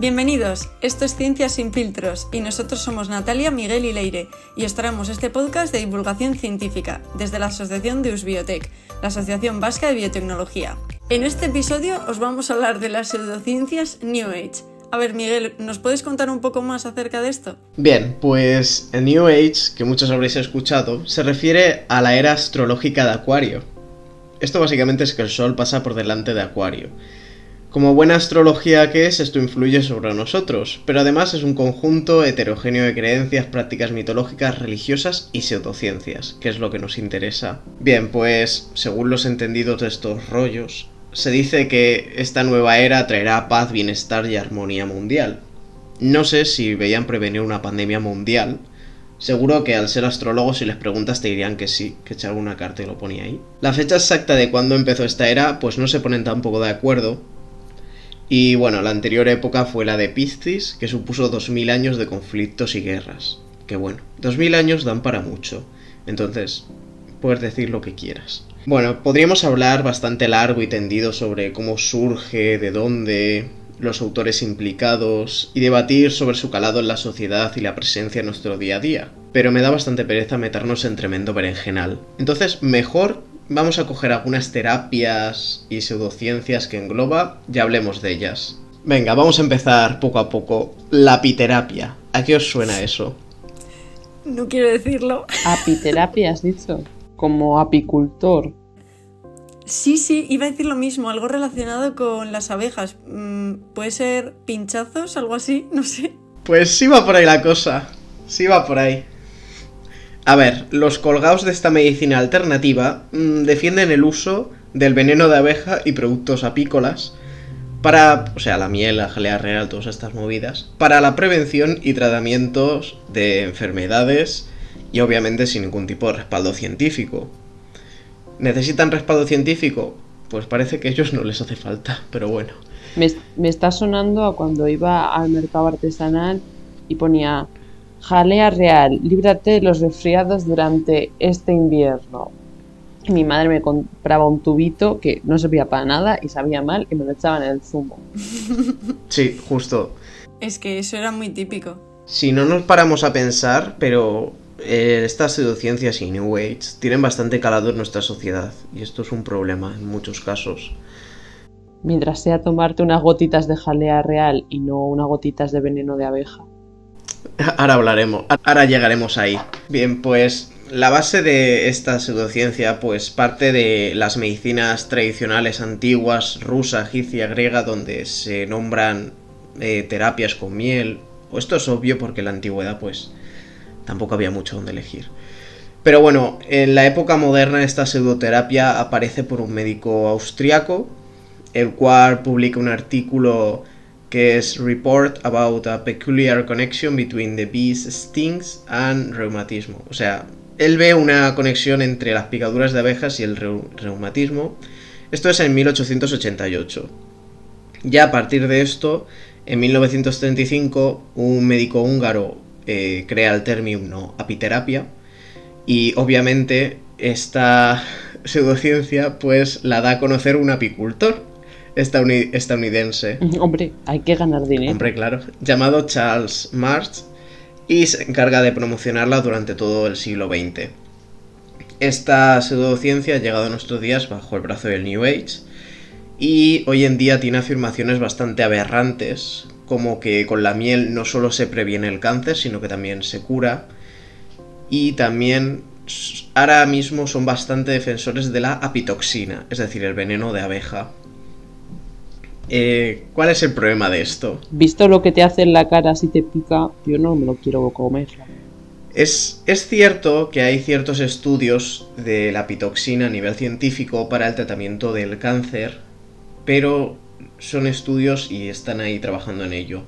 Bienvenidos, esto es Ciencias sin filtros y nosotros somos Natalia, Miguel y Leire y os traemos este podcast de divulgación científica desde la Asociación de Usbiotec, la Asociación Vasca de Biotecnología. En este episodio os vamos a hablar de las pseudociencias New Age. A ver, Miguel, ¿nos puedes contar un poco más acerca de esto? Bien, pues el New Age, que muchos habréis escuchado, se refiere a la era astrológica de Acuario. Esto básicamente es que el Sol pasa por delante de Acuario como buena astrología que es, esto influye sobre nosotros, pero además es un conjunto heterogéneo de creencias, prácticas mitológicas, religiosas y pseudociencias, que es lo que nos interesa. Bien, pues, según los entendidos de estos rollos, se dice que esta nueva era traerá paz, bienestar y armonía mundial. No sé si veían prevenir una pandemia mundial. Seguro que al ser astrólogos si les preguntas te dirían que sí, que eché alguna carta y lo ponía ahí. La fecha exacta de cuándo empezó esta era, pues no se ponen tampoco de acuerdo, y bueno, la anterior época fue la de Piscis, que supuso 2000 años de conflictos y guerras. Que bueno, 2000 años dan para mucho. Entonces, puedes decir lo que quieras. Bueno, podríamos hablar bastante largo y tendido sobre cómo surge, de dónde, los autores implicados y debatir sobre su calado en la sociedad y la presencia en nuestro día a día. Pero me da bastante pereza meternos en tremendo berenjenal. Entonces, mejor Vamos a coger algunas terapias y pseudociencias que engloba y hablemos de ellas. Venga, vamos a empezar poco a poco. La apiterapia. ¿A qué os suena eso? No quiero decirlo. Apiterapia, has dicho. Como apicultor. Sí, sí, iba a decir lo mismo, algo relacionado con las abejas. Mm, ¿Puede ser pinchazos, algo así? No sé. Pues sí va por ahí la cosa. Sí va por ahí. A ver, los colgados de esta medicina alternativa mm, defienden el uso del veneno de abeja y productos apícolas para, o sea, la miel, la jalea real, todas estas movidas, para la prevención y tratamientos de enfermedades y obviamente sin ningún tipo de respaldo científico. ¿Necesitan respaldo científico? Pues parece que a ellos no les hace falta, pero bueno. Me, me está sonando a cuando iba al mercado artesanal y ponía Jalea real, líbrate de los resfriados durante este invierno. Mi madre me compraba un tubito que no servía para nada y sabía mal y me lo echaban en el zumo. Sí, justo. Es que eso era muy típico. Si no nos paramos a pensar, pero eh, estas pseudociencias y New Age tienen bastante calado en nuestra sociedad y esto es un problema en muchos casos. Mientras sea tomarte unas gotitas de jalea real y no unas gotitas de veneno de abeja. Ahora hablaremos, ahora llegaremos ahí. Bien, pues la base de esta pseudociencia pues parte de las medicinas tradicionales antiguas, rusa, egipcia, griega, donde se nombran eh, terapias con miel. Esto es obvio porque en la antigüedad pues tampoco había mucho donde elegir. Pero bueno, en la época moderna esta pseudoterapia aparece por un médico austriaco, el cual publica un artículo que es Report about a peculiar connection between the bee's stings and reumatismo. O sea, él ve una conexión entre las picaduras de abejas y el reumatismo. Esto es en 1888. Ya a partir de esto, en 1935, un médico húngaro eh, crea el término apiterapia y obviamente esta pseudociencia pues la da a conocer un apicultor estadounidense. Hombre, hay que ganar dinero. Hombre, claro. Llamado Charles March y se encarga de promocionarla durante todo el siglo XX. Esta pseudociencia ha llegado a nuestros días bajo el brazo del New Age y hoy en día tiene afirmaciones bastante aberrantes, como que con la miel no solo se previene el cáncer, sino que también se cura. Y también ahora mismo son bastante defensores de la apitoxina, es decir, el veneno de abeja. Eh, ¿Cuál es el problema de esto? Visto lo que te hace en la cara si te pica, yo no me lo quiero comer. Es, es, cierto que hay ciertos estudios de la pitoxina a nivel científico para el tratamiento del cáncer, pero son estudios y están ahí trabajando en ello.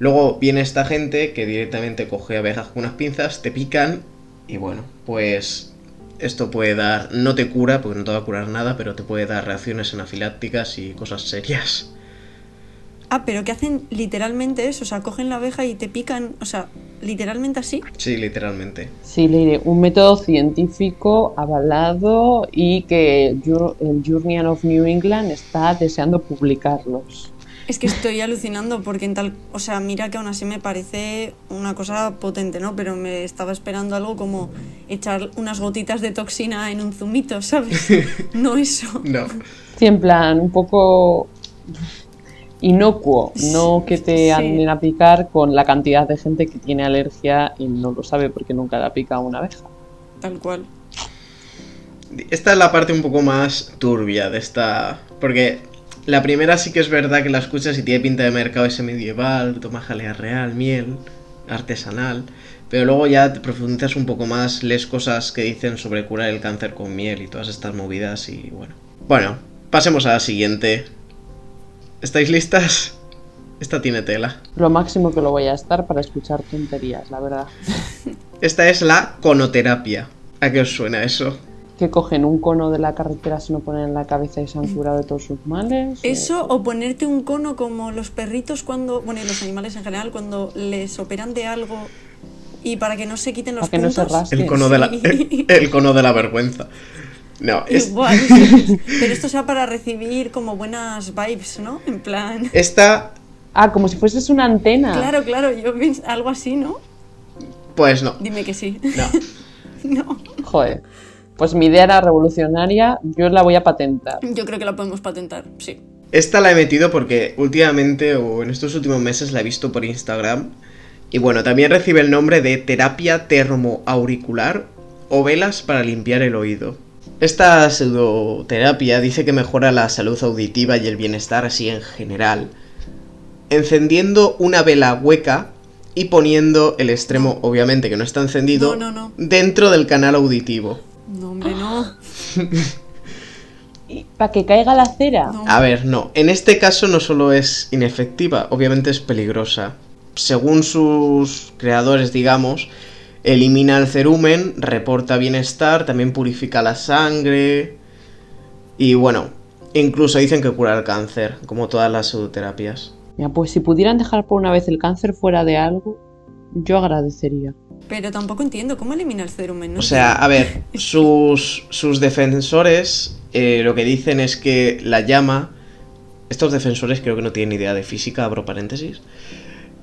Luego viene esta gente que directamente coge abejas con unas pinzas, te pican y bueno, pues esto puede dar, no te cura, porque no te va a curar nada, pero te puede dar reacciones anafilácticas y cosas serias. Ah, pero que hacen literalmente eso, o sea, cogen la abeja y te pican, o sea, literalmente así. Sí, literalmente. Sí, diré, un método científico avalado y que el Journal of New England está deseando publicarlos. Es que estoy alucinando porque en tal, o sea, mira que aún así me parece una cosa potente, ¿no? Pero me estaba esperando algo como echar unas gotitas de toxina en un zumito, ¿sabes? No eso. No. Sí, en plan, un poco inocuo, no que te Sí. anden a picar con la cantidad de gente que tiene alergia y no lo sabe porque nunca la pica una abeja. Tal cual. Esta es la parte un poco más turbia de esta. Porque la primera sí que es verdad que la escuchas y tiene pinta de mercado ese medieval, toma jalea real, miel, artesanal. Pero luego ya te profundizas un poco más, lees cosas que dicen sobre curar el cáncer con miel y todas estas movidas y bueno. Bueno, pasemos a la siguiente. ¿Estáis listas? Esta tiene tela. Lo máximo que lo voy a estar para escuchar tonterías, la verdad. Esta es la conoterapia. ¿A qué os suena eso? Que cogen un cono de la carretera, se lo ponen en la cabeza y se han curado de todos sus males. Eso o ponerte un cono como los perritos cuando, bueno, y los animales en general, cuando les operan de algo y para que no se quiten los Para que no se puntos. El cono de la, Sí. el, el cono de la vergüenza. No, es, Igual, sí. pero esto sea para recibir como buenas vibes, ¿no? En plan, esta, Ah, como si fueses una antena. claro, claro, yo pienso algo así, ¿no? pues no. Dime que sí. No. No, Joder. Pues mi idea era revolucionaria, yo la voy a patentar. yo creo que la podemos patentar, sí. Esta la he metido porque últimamente o en estos últimos meses la he visto por Instagram. Y bueno, también recibe el nombre de terapia termoauricular o velas para limpiar el oído. Esta pseudoterapia dice que mejora la salud auditiva y el bienestar así en general, encendiendo una vela hueca y poniendo el extremo, obviamente que no está encendido, No, no, no. dentro del canal auditivo. No, hombre, no. ¿Para que caiga la cera? No. A ver, no. En este caso no solo es inefectiva, obviamente es peligrosa. Según sus creadores, digamos, elimina el cerumen, reporta bienestar, también purifica la sangre. Y bueno, incluso dicen que cura el cáncer, como todas las pseudoterapias. Mira, pues si pudieran dejar por una vez el cáncer fuera de algo, yo agradecería. Pero tampoco entiendo cómo elimina el cerumen, ¿no? O sea, a ver, sus, sus defensores eh, lo que dicen es que la llama. Estos defensores creo que no tienen idea de física, abro paréntesis.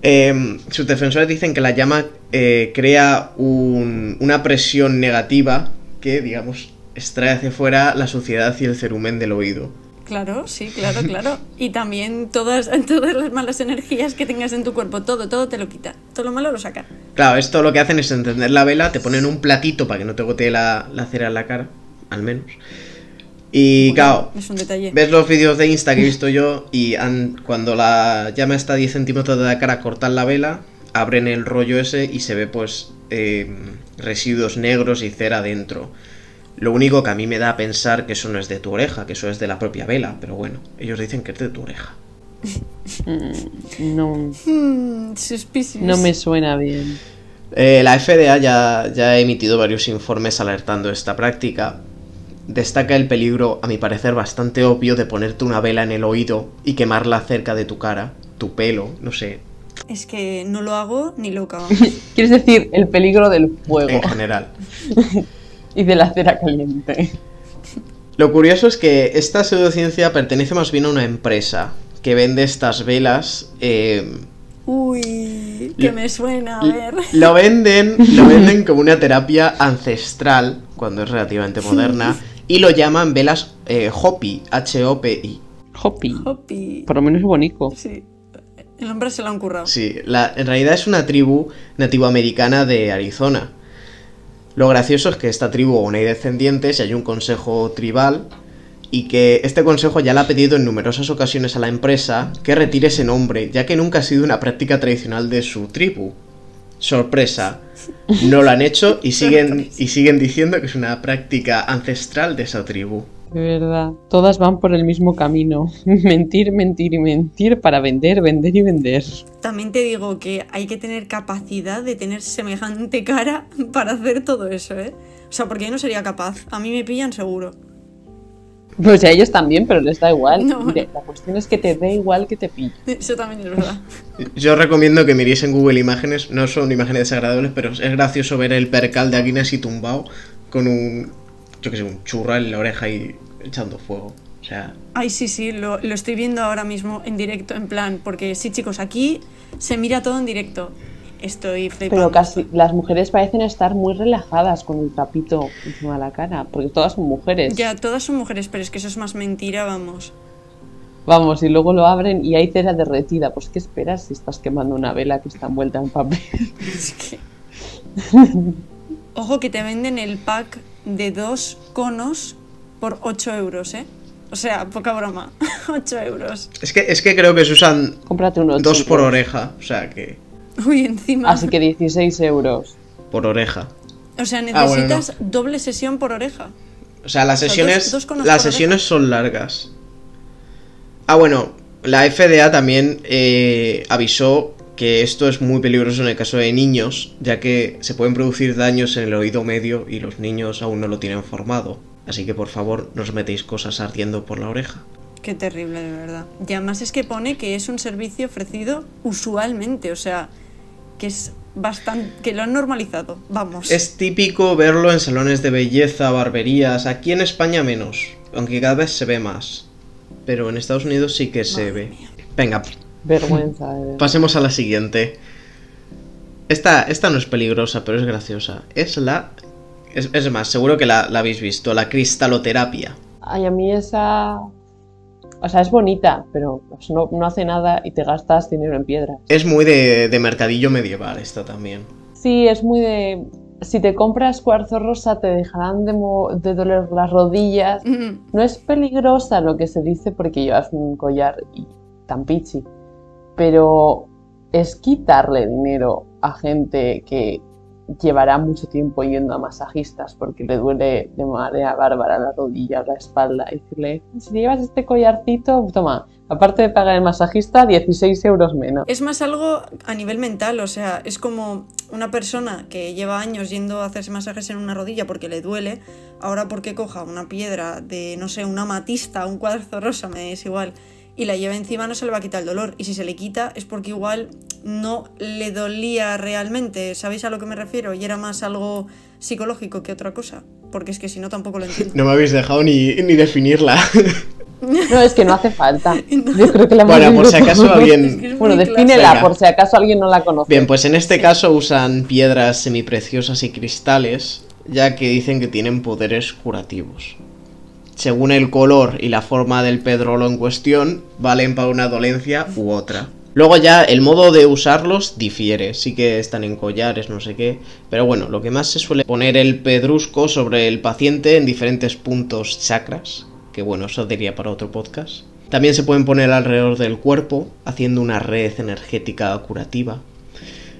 Eh, sus defensores dicen que la llama eh, crea un- una presión negativa que, digamos, extrae hacia fuera la suciedad y el cerumen del oído. Claro, sí, claro, claro. Y también todas, todas las malas energías que tengas en tu cuerpo, todo, todo te lo quita. Todo lo malo lo saca. Claro, esto lo que hacen es encender la vela, te ponen un platito para que no te gotee la, la cera en la cara, al menos. Y claro, Es un detalle. ves los vídeos de Insta que he visto yo y han- cuando la llama está a 10 centímetros de la cara, cortan la vela, abren el rollo ese y se ve pues eh, residuos negros y cera dentro. Lo único que a mí me da a pensar que eso no es de tu oreja, que eso es de la propia vela, pero bueno, ellos dicen que es de tu oreja. Mm, no, suspicious. no me suena bien. Eh, la FDA ya, ya ha emitido varios informes alertando esta práctica. Destaca el peligro, a mi parecer, bastante obvio de ponerte una vela en el oído y quemarla cerca de tu cara, tu pelo, no sé, Es que no lo hago ni loca. Quieres decir el peligro del fuego en general. y de la cera caliente. Lo curioso es que esta pseudociencia pertenece más bien a una empresa que vende estas velas. eh, Uy, que me suena, a ver. Lo venden, lo venden como una terapia ancestral, cuando es relativamente moderna, y lo llaman velas eh, Hopi, H-O-P-I. Hopi. Hopi. Por lo menos es bonito. Sí. El hombre se lo han currado. Sí, la, en realidad es una tribu nativoamericana de Arizona. Lo gracioso es que esta tribu aún hay descendientes y hay un consejo tribal y que este consejo ya le ha pedido en numerosas ocasiones a la empresa que retire ese nombre, ya que nunca ha sido una práctica tradicional de su tribu. Sorpresa, no lo han hecho y siguen, y siguen diciendo que es una práctica ancestral de esa tribu. De verdad. Todas van por el mismo camino. Mentir, mentir y mentir para vender, vender y vender. También te digo que hay que tener capacidad de tener semejante cara para hacer todo eso, ¿eh? O sea, porque yo no sería capaz. A mí me pillan seguro. Pues a ellos también, pero les da igual. No. La cuestión es que te dé igual que te pille. Eso también es verdad. Yo recomiendo que miréis en Google Imágenes, no son imágenes desagradables, pero es gracioso ver el percal de Aquina así tumbado con un, yo que sé, un churro en la oreja y echando fuego. O sea, Ay, sí, sí, lo, lo estoy viendo ahora mismo en directo, en plan, porque sí, chicos, aquí se mira todo en directo. Estoy flipando. Pero casi las mujeres parecen estar muy relajadas con el tapito encima de la cara, porque todas son mujeres. Ya, todas son mujeres, pero es que eso es más mentira, vamos. Vamos, y luego lo abren y hay cera derretida. Pues, ¿qué esperas si estás quemando una vela que está envuelta en papel? Es que... Ojo que te venden el pack de dos conos por 8 euros, ¿eh? O sea, poca broma. 8 euros. es que, es que creo que se usan Cómprate unos dos por oreja. O sea, que Uy, encima. Así que 16 euros. por oreja. O sea, Ah, bueno, necesitas doble sesión por oreja. O sea, las O sea, sesiones, dos- dos conos las sesiones son largas. Ah, bueno, la FDA también eh, avisó que esto es muy peligroso en el caso de niños, ya que se pueden producir daños en el oído medio y los niños aún no lo tienen formado. Así que por favor, no os metéis cosas ardiendo por la oreja. Qué terrible, de verdad. Y además es que pone que es un servicio ofrecido usualmente, o sea, que es bastante. que lo han normalizado. Vamos. Es típico verlo en salones de belleza, barberías, aquí en España menos, aunque cada vez se ve más. Pero en Estados Unidos sí que se ve. mía. Venga, Vergüenza. Pasemos a la siguiente. Esta, esta no es peligrosa, pero es graciosa. Es la... Es, es más, seguro que la, la habéis visto, la cristaloterapia. Ay, a mí esa. O sea, es bonita, pero pues, no, no hace nada y te gastas dinero en piedras. Es muy de, de mercadillo medieval esta también. Sí, es muy de. Si te compras cuarzo rosa, te dejarán de, mo- de doler las rodillas. Mm, No es peligrosa lo que se dice porque llevas un collar y tan pichi, pero es quitarle dinero a gente que llevará mucho tiempo yendo a masajistas porque le duele de manera bárbara la rodilla o la espalda y decirle, si llevas este collarcito, toma, aparte de pagar el masajista, 16 euros menos. Es más algo a nivel mental, o sea, es como una persona que lleva años yendo a hacerse masajes en una rodilla porque le duele, ahora porque coja una piedra de, no sé, una amatista, un cuarzo rosa, me es igual, y la lleva encima no se le va a quitar el dolor. Y si se le quita es porque igual no le dolía realmente, ¿sabéis a lo que me refiero? Y era más algo psicológico que otra cosa, porque es que si no tampoco lo entiendo. No me habéis dejado ni, ni definirla. No, es que no hace falta. Yo creo que la bueno, por si acaso todos. alguien... Es que es Bueno, defínela por si acaso alguien no la conoce. Bien, pues en este Sí. caso usan piedras semipreciosas y cristales, ya que dicen que tienen poderes curativos. Según el color y la forma del pedrolo en cuestión, valen para una dolencia u otra. Luego ya el modo de usarlos difiere, sí que están en collares, no sé qué, pero bueno, lo que más se suele poner el pedrusco sobre el paciente en diferentes puntos chakras, que bueno, eso diría para otro podcast. También se pueden poner alrededor del cuerpo, haciendo una red energética curativa.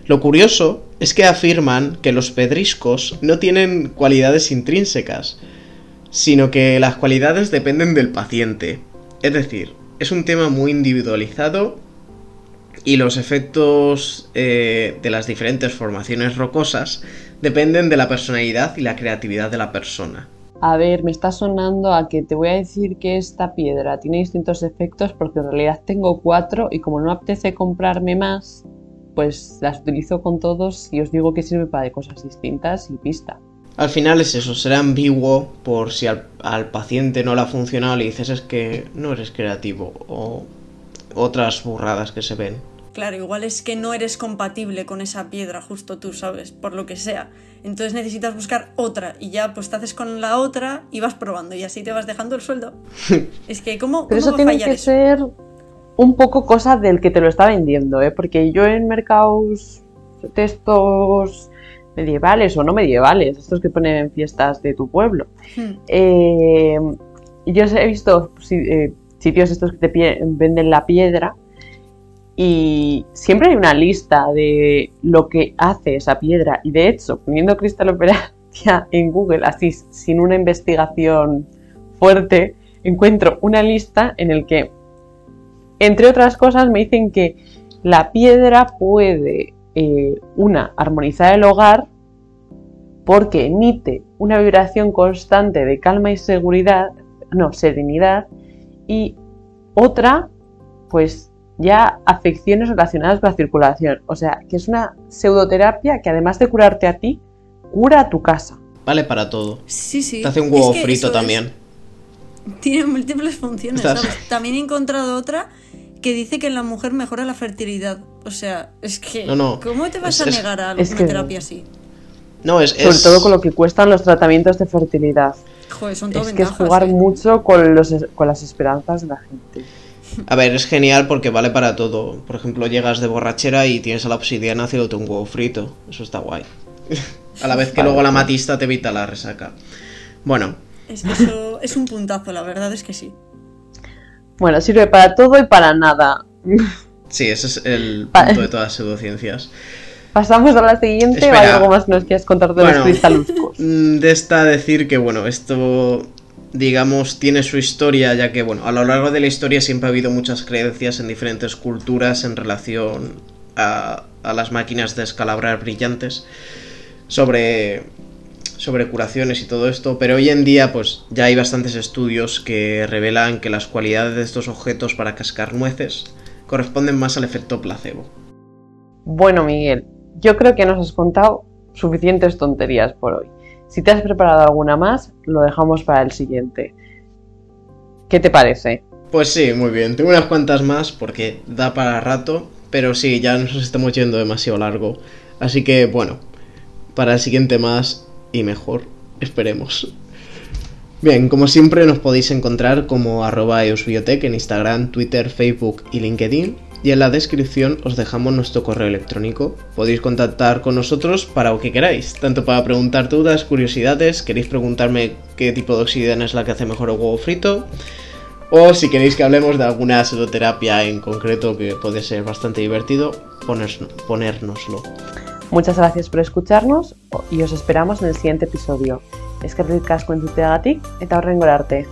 Lo curioso es que afirman que los pedriscos no tienen cualidades intrínsecas, sino que las cualidades dependen del paciente. Es decir, es un tema muy individualizado y los efectos eh, de las diferentes formaciones rocosas dependen de la personalidad y la creatividad de la persona. A ver, me está sonando a que te voy a decir que esta piedra tiene distintos efectos porque en realidad tengo cuatro y como no apetece comprarme más, pues las utilizo con todos y os digo que sirve para de cosas distintas y pista. Al final es eso, será ambiguo por si al, al paciente no le ha funcionado le dices es que no eres creativo o otras burradas que se ven. Claro, igual es que no eres compatible con esa piedra, justo tú, ¿sabes? Por lo que sea. Entonces necesitas buscar otra y ya pues te haces con la otra y vas probando y así te vas dejando el sueldo. es que, ¿cómo, Pero cómo eso va tiene fallar que eso? ser un poco cosa del que te lo está vendiendo, ¿eh? Porque yo en mercados de estos medievales o no medievales, estos que ponen en fiestas de tu pueblo, Hmm. Eh, yo he visto si- eh, sitios estos que te venden la piedra y siempre hay una lista de lo que hace esa piedra y de hecho poniendo cristaloterapia en Google así sin una investigación fuerte encuentro una lista en el que entre otras cosas me dicen que la piedra puede eh, una armonizar el hogar porque emite una vibración constante de calma y seguridad, no, serenidad, y otra, pues ya afecciones relacionadas con la circulación. O sea, que es una pseudoterapia que además de curarte a ti, cura a tu casa. Vale para todo. Sí, sí. Te hace un Es huevo que frito es- también. Tiene múltiples funciones. También he encontrado otra que dice que en la mujer mejora la fertilidad. O sea, es que. No, no, ¿Cómo te vas es- a es- negar a es una que- terapia así? No, es. Sobre es- todo con lo que cuestan los tratamientos de fertilidad. Joder, son todo Es que es ventajas. jugar ¿eh? mucho con, los, con las esperanzas de la gente. A ver, es genial porque vale para todo. Por ejemplo, llegas de borrachera y tienes a la obsidiana haciéndote un huevo frito. Eso está guay. a la vez que Vale, luego la matista te evita la resaca. Bueno, Es que eso es un puntazo, la verdad es que sí. Bueno, sirve para todo y para nada. sí, ese es el punto de todas las pseudociencias. Pasamos a la siguiente o hay algo más que nos quieras contar de Bueno. los cristaluscos. Mm, De esta decir que, bueno, esto, digamos, tiene su historia, ya que, bueno, a lo largo de la historia siempre ha habido muchas creencias en diferentes culturas en relación a, a las máquinas de escalabrar brillantes, sobre, sobre curaciones y todo esto, pero hoy en día, pues, ya hay bastantes estudios que revelan que las cualidades de estos objetos para cascar nueces corresponden más al efecto placebo. Bueno, Miguel, yo creo que nos has contado suficientes tonterías por hoy. Si te has preparado alguna más, lo dejamos para el siguiente. ¿Qué te parece? Pues sí, muy bien. Tengo unas cuantas más porque da para rato, pero sí, ya nos estamos yendo demasiado largo. Así que bueno, para el siguiente más y mejor, esperemos. Bien, como siempre nos podéis encontrar como arroba eusbiotech en Instagram, Twitter, Facebook y LinkedIn. Y en la descripción os dejamos nuestro correo electrónico. Podéis contactar con nosotros para lo que queráis, tanto para preguntar dudas, curiosidades, queréis preguntarme qué tipo de obsidiana es la que hace mejor el huevo frito, o si queréis que hablemos de alguna pseudoterapia en concreto que puede ser bastante divertido, ponérnoslo. Muchas gracias por escucharnos y os esperamos en el siguiente episodio. Eskerrik asko entzuteagatik eta horrengo arte.